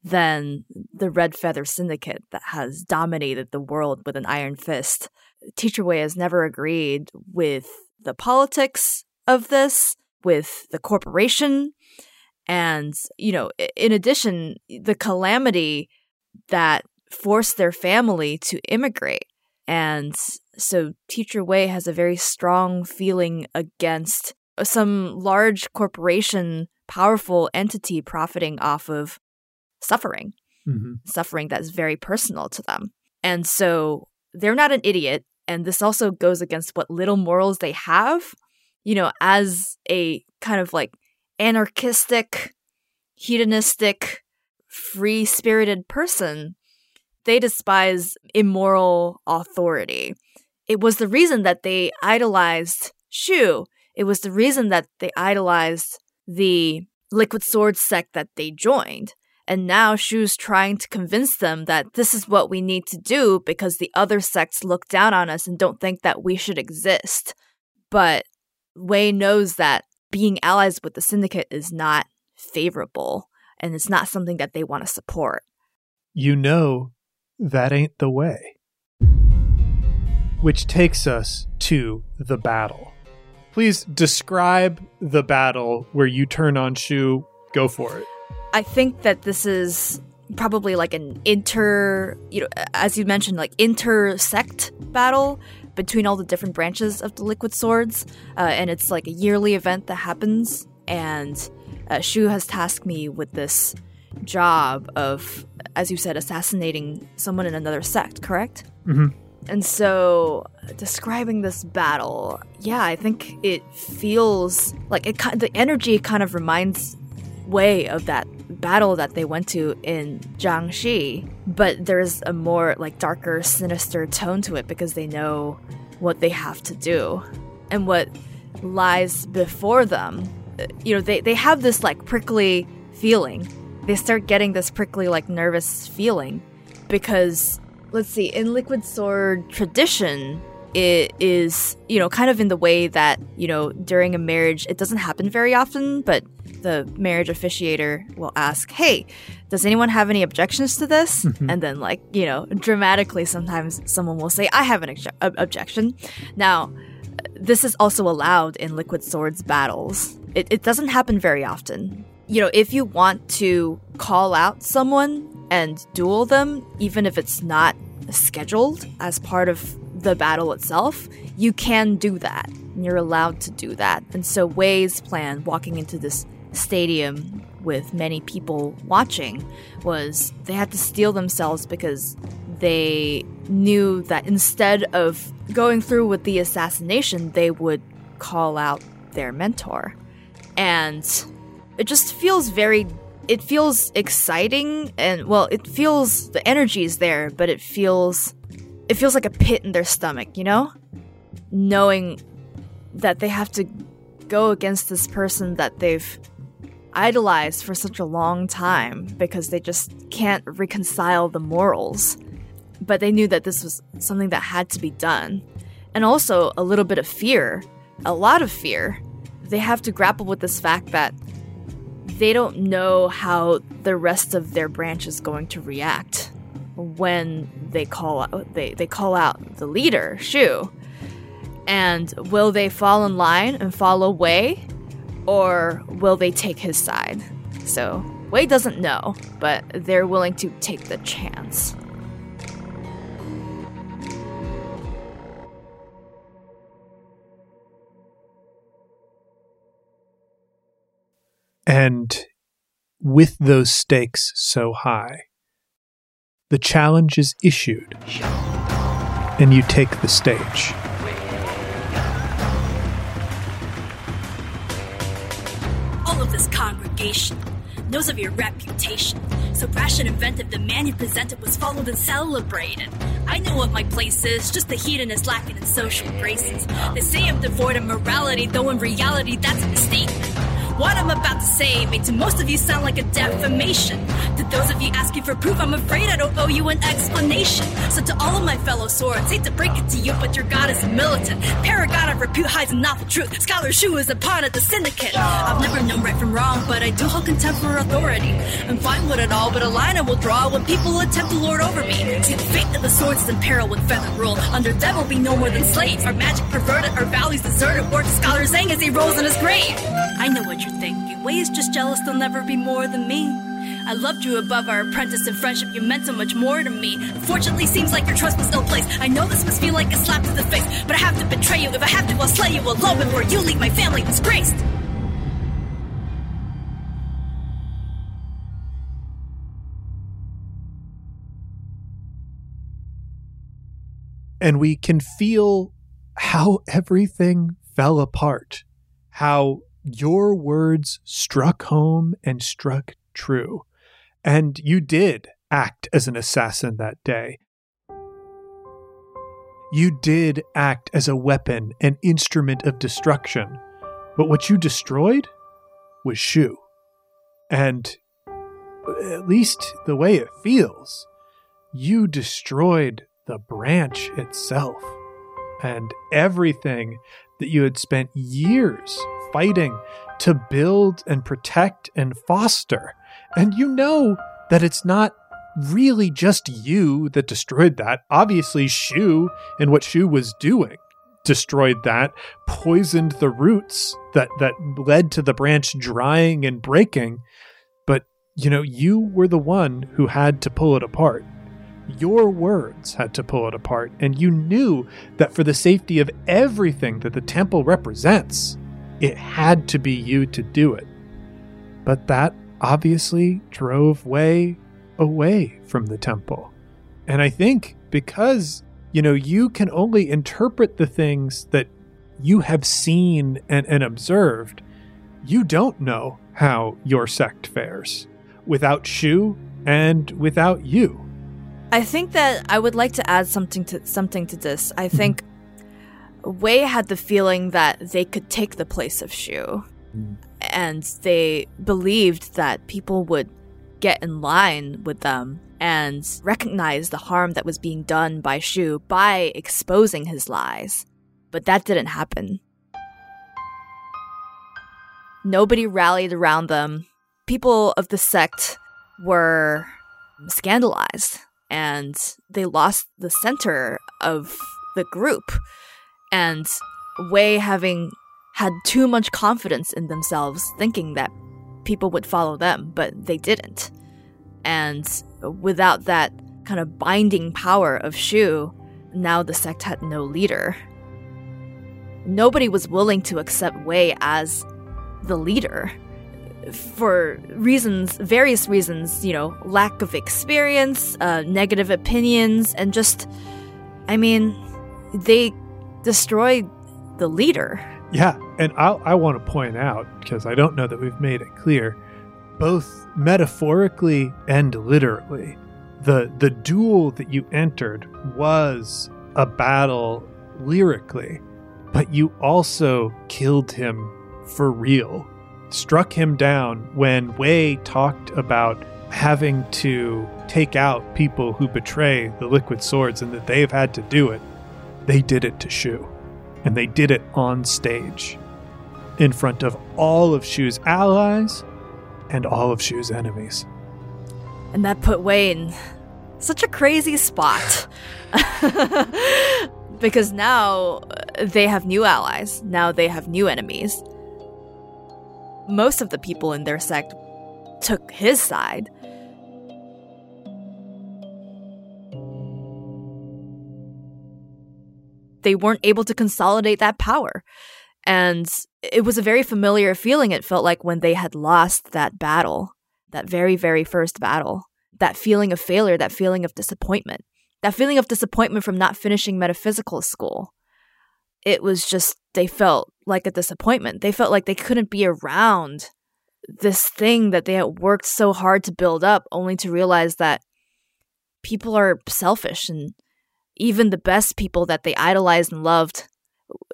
than the Red Feather Syndicate that has dominated the world with an iron fist? Teacher Wei has never agreed with the politics of this, with the corporation, and, you know, in addition, the calamity that forced their family to immigrate. And so Teacher Wei has a very strong feeling against some large corporation, powerful entity profiting off of suffering, Mm-hmm. suffering that's very personal to them. And so they're not an idiot. And this also goes against what little morals they have, you know, as a kind of like anarchistic, hedonistic, free spirited person, they despise immoral authority. It was the reason that they idolized Shu. It was the reason that they idolized the Liquid Sword sect that they joined. And now Shu's trying to convince them that this is what we need to do because the other sects look down on us and don't think that we should exist. But Wei knows that being allies with the syndicate is not favorable and it's not something that they want to support. You know that ain't the way. Which takes us to the battle. Please describe the battle where you turn on Shu. Go for it. I think that this is probably like an inter, you know, as you mentioned, like intersect battle between all the different branches of the Liquid Swords, uh, and it's like a yearly event that happens. And uh, Shu has tasked me with this job of, as you said, assassinating someone in another sect. Correct? Mhm. And so, describing this battle, yeah, I think it feels like it. The energy kind of reminds Wei of that battle that they went to in Jiangxi, but there's a more like darker, sinister tone to it because they know what they have to do and what lies before them. You know, they, they have this like prickly feeling. They start getting this prickly, like nervous feeling because, let's see, in Liquid Sword tradition, it is, you know, kind of in the way that, you know, during a marriage, it doesn't happen very often, but the marriage officiator will ask, hey, does anyone have any objections to this? Mm-hmm. And then, like, you know, dramatically, sometimes someone will say, I have an obje- ob- objection. Now, this is also allowed in Liquid Swords battles. It, it doesn't happen very often. You know, if you want to call out someone and duel them, even if it's not scheduled as part of the battle itself, you can do that. You're allowed to do that. And so Wei's plan walking into this stadium with many people watching was they had to steel themselves because they knew that instead of going through with the assassination, they would call out their mentor. And it just feels very it feels exciting and well, it feels the energy is there, but it feels it feels like a pit in their stomach, you know? Knowing that they have to go against this person that they've idolized for such a long time because they just can't reconcile the morals. But they knew that this was something that had to be done. And also a little bit of fear, a lot of fear. They have to grapple with this fact that they don't know how the rest of their branch is going to react when they call out they, they call out the leader, Shu. And will they fall in line and follow Wei? Or will they take his side? So Wei doesn't know, but they're willing to take the chance. And with those stakes so high, the challenge is issued, and you take the stage. This congregation knows of your reputation. So brash and inventive, the man you presented was followed and celebrated. I know what my place is, just the hedonist lacking in social graces. They say I'm devoid of morality, though in reality that's a mistake. What I'm about to say may to most of you sound like a defamation. To those of you asking for proof, I'm afraid I don't owe you an explanation. So to all of my fellow swords, hate to break it to you, but your god is a militant. Paragon of repute hides a novel truth. Scholar Shu is a pawn of the syndicate. I've never known right from wrong, but I do hold contempt for authority. I'm fine with it all, but a line I will draw when people attempt to lord over me. See, the fate of the swords is in peril with feather rule. Under will be no more than slaves. Our magic perverted, our values deserted. War to Scholar Zhang as he rolls in his grave. I know what you're thinking. Wei is just jealous they'll never be more than me. I loved you above our apprentice and friendship. You meant so much more to me. Unfortunately, seems like your trust was ill placed. I know this must feel like a slap to the face, but I have to betray you. If I have to, I'll slay you alone before you leave my family disgraced. and we can feel how everything fell apart, how your words struck home and struck true. And you did act as an assassin that day. You did act as a weapon, an instrument of destruction. But what you destroyed was Shu. And uh, at least the way it feels, you destroyed the branch itself and everything that you had spent years fighting to build and protect and foster. And you know that it's not really just you that destroyed that. Obviously, Shu and what Shu was doing destroyed that, poisoned the roots that, that led to the branch drying and breaking. But, you know, you were the one who had to pull it apart. Your words had to pull it apart, and you knew that for the safety of everything that the temple represents, it had to be you to do it. But that obviously drove Wei away from the temple. And I think because, you know, you can only interpret the things that you have seen and, and observed, you don't know how your sect fares without Shu and without you. I think that I would like to add something to something to this. I mm-hmm. think Wei had the feeling that they could take the place of Shu. And they believed that people would get in line with them and recognize the harm that was being done by Shu by exposing his lies. But that didn't happen. Nobody rallied around them. People of the sect were scandalized and they lost the center of the group. And Wei having had too much confidence in themselves, thinking that people would follow them, but they didn't. And without that kind of binding power of Shu, now the sect had no leader. Nobody was willing to accept Wei as the leader for reasons, various reasons, you know, lack of experience, uh, negative opinions, and just, I mean, they destroyed the leader. Yeah, and I, I want to point out, because I don't know that we've made it clear, both metaphorically and literally, the, the duel that you entered was a battle lyrically, but you also killed him for real struck him down when Wei talked about having to take out people who betray the liquid swords and that they've had to do it. They did it to Shu. And they did it on stage in front of all of Shu's allies and all of Shu's enemies. And that put in such a crazy spot. *laughs* because now they have new allies, now they have new enemies most of the people in their sect took his side. They weren't able to consolidate that power. And it was a very familiar feeling, it felt like, when they had lost that battle, that very, very first battle. That feeling of failure, that feeling of disappointment, that feeling of disappointment from not finishing metaphysical school. It was just, they felt like a disappointment. They felt like they couldn't be around this thing that they had worked so hard to build up, only to realize that people are selfish and even the best people that they idolized and loved,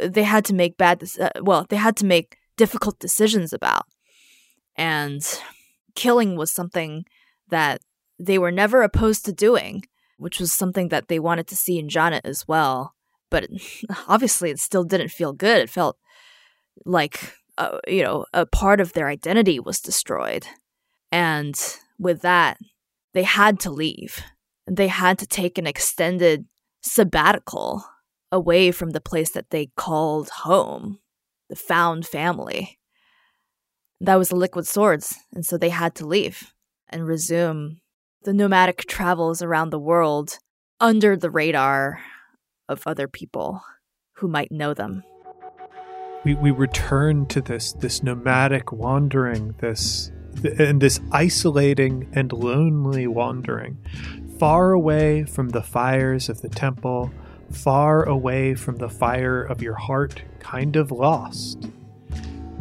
they had to make bad, uh, well, they had to make difficult decisions about. And killing was something that they were never opposed to doing, which was something that they wanted to see in Janet as well. But *laughs* obviously, it still didn't feel good. It felt like uh, you know a part of their identity was destroyed and with that they had to leave they had to take an extended sabbatical away from the place that they called home the found family. That was the liquid swords and so they had to leave and resume the nomadic travels around the world under the radar of other people who might know them. We, we return to this this nomadic wandering, this and this isolating and lonely wandering, far away from the fires of the temple, far away from the fire of your heart, kind of lost.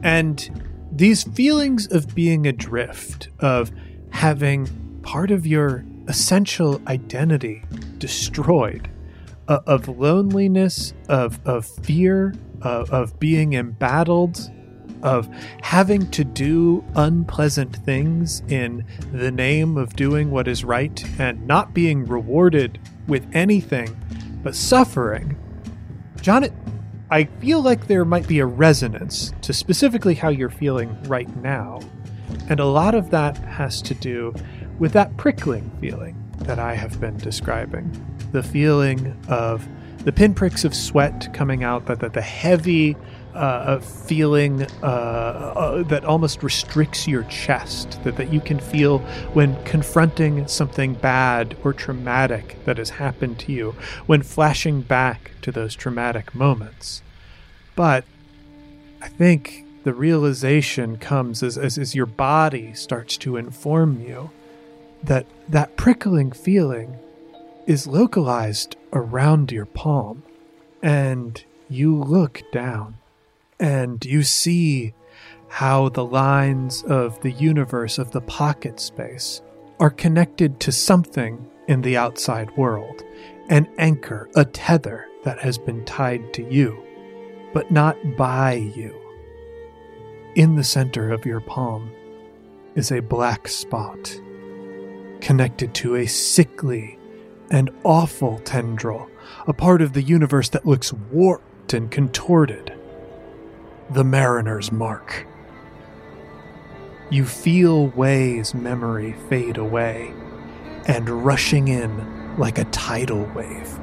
And these feelings of being adrift, of having part of your essential identity destroyed, uh, of loneliness, of, of fear, of, of being embattled, of having to do unpleasant things in the name of doing what is right and not being rewarded with anything but suffering. John, I feel like there might be a resonance to specifically how you're feeling right now. And a lot of that has to do with that prickling feeling that I have been describing. The feeling of the pinpricks of sweat coming out, that the, the heavy uh, feeling uh, uh, that almost restricts your chest, that, that you can feel when confronting something bad or traumatic that has happened to you, when flashing back to those traumatic moments. But I think the realization comes as, as, as your body starts to inform you that that prickling feeling is localized around your palm. And you look down and you see how the lines of the universe of the pocket space are connected to something in the outside world an anchor, a tether that has been tied to you, but not by you. In the center of your palm is a black spot connected to a sickly and awful tendril, a part of the universe that looks warped and contorted. The Mariner's Mark. You feel Wei's memory fade away, and rushing in like a tidal wave,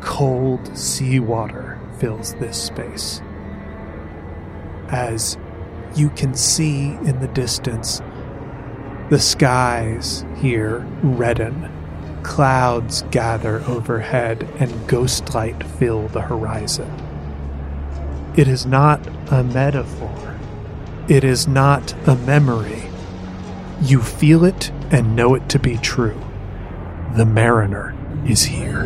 cold seawater fills this space. as you can see in the distance the skies here redden. Clouds gather overhead and ghost light fill the horizon. It is not a metaphor. It is not a memory. You feel it and know it to be true. The mariner is here.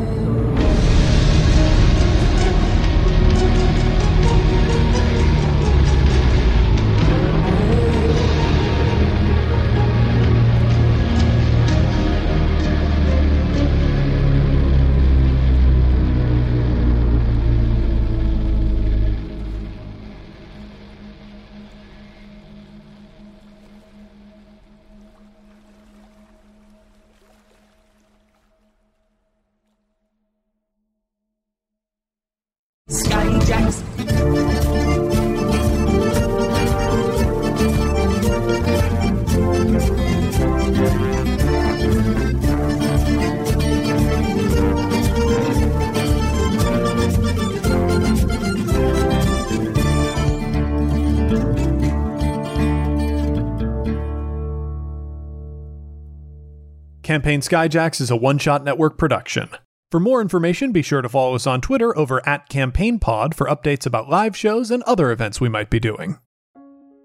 Campaign Skyjacks is a one shot network production. For more information, be sure to follow us on Twitter over at CampaignPod for updates about live shows and other events we might be doing.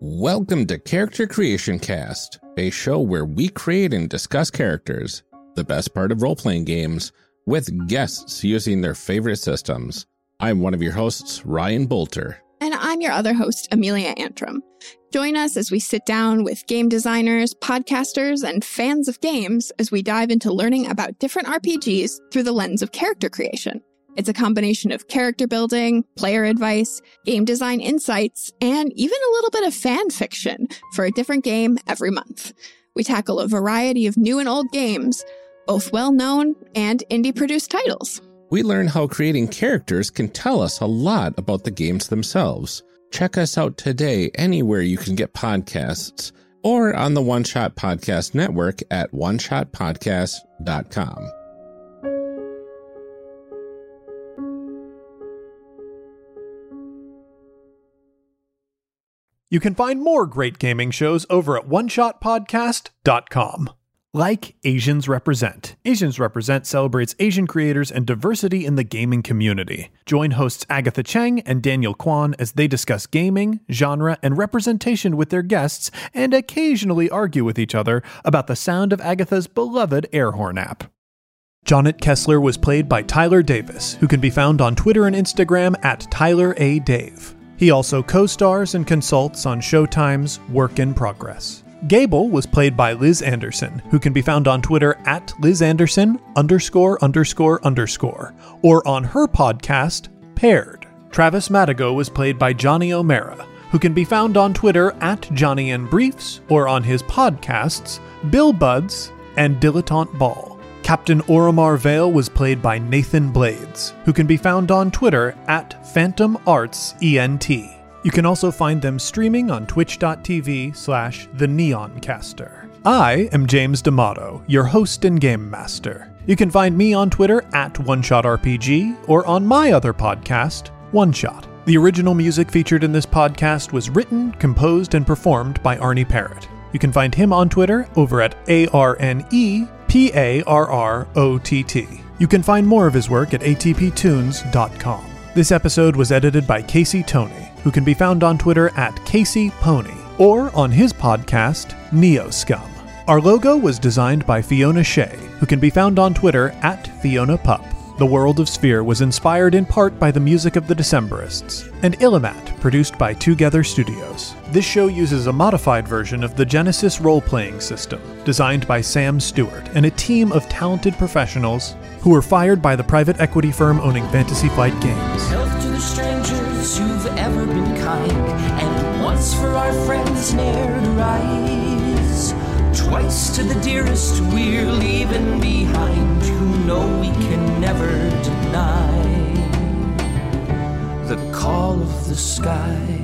Welcome to Character Creation Cast, a show where we create and discuss characters, the best part of role playing games, with guests using their favorite systems. I'm one of your hosts, Ryan Boelter. And I'm your other host, Amelia Antrim. Join us as we sit down with game designers, podcasters, and fans of games as we dive into learning about different RPGs through the lens of character creation. It's a combination of character building, player advice, game design insights, and even a little bit of fan fiction for a different game every month. We tackle a variety of new and old games, both well known and indie produced titles. We learn how creating characters can tell us a lot about the games themselves. Check us out today anywhere you can get podcasts or on the One Shot Podcast Network at oneshotpodcast.com. You can find more great gaming shows over at oneshotpodcast.com. Like Asians Represent. Asians Represent celebrates Asian creators and diversity in the gaming community. Join hosts Agatha Cheng and Daniel Kwan as they discuss gaming, genre, and representation with their guests and occasionally argue with each other about the sound of Agatha's beloved air horn app. Jonet Kessler was played by Tyler Davis, who can be found on Twitter and Instagram at Tyler A. Dave. He also co stars and consults on Showtime's Work in Progress. Gable was played by Liz Anderson, who can be found on Twitter at Liz Anderson underscore underscore underscore, or on her podcast, Paired. Travis Madigo was played by Johnny O'Mara, who can be found on Twitter at Johnny and Briefs, or on his podcasts, Bill Buds and Dilettante Ball. Captain Oromar Vale was played by Nathan Blades, who can be found on Twitter at Phantom Arts ENT. You can also find them streaming on twitch.tv slash the neoncaster. I am James D'Amato, your host and game master. You can find me on Twitter at OneShotRPG or on my other podcast, One Shot. The original music featured in this podcast was written, composed, and performed by Arne Parrott. You can find him on Twitter over at A R N E P A R R O T T. You can find more of his work at atptunes.com. This episode was edited by Casey Tony, who can be found on Twitter at Casey Pony or on his podcast, Neo Scum. Our logo was designed by Fiona Shea, who can be found on Twitter at Fiona Pup. The World of Sphere was inspired in part by the music of the Decemberists, and Illimat, produced by Twogether Studios. This show uses a modified version of the Genesys role playing system, designed by Sam Stewart and a team of talented professionals who were fired by the private equity firm owning Fantasy Flight Games. For our friends ne'er to rise. Twice to the dearest we're leaving behind, who know we can never deny. The call of the sky.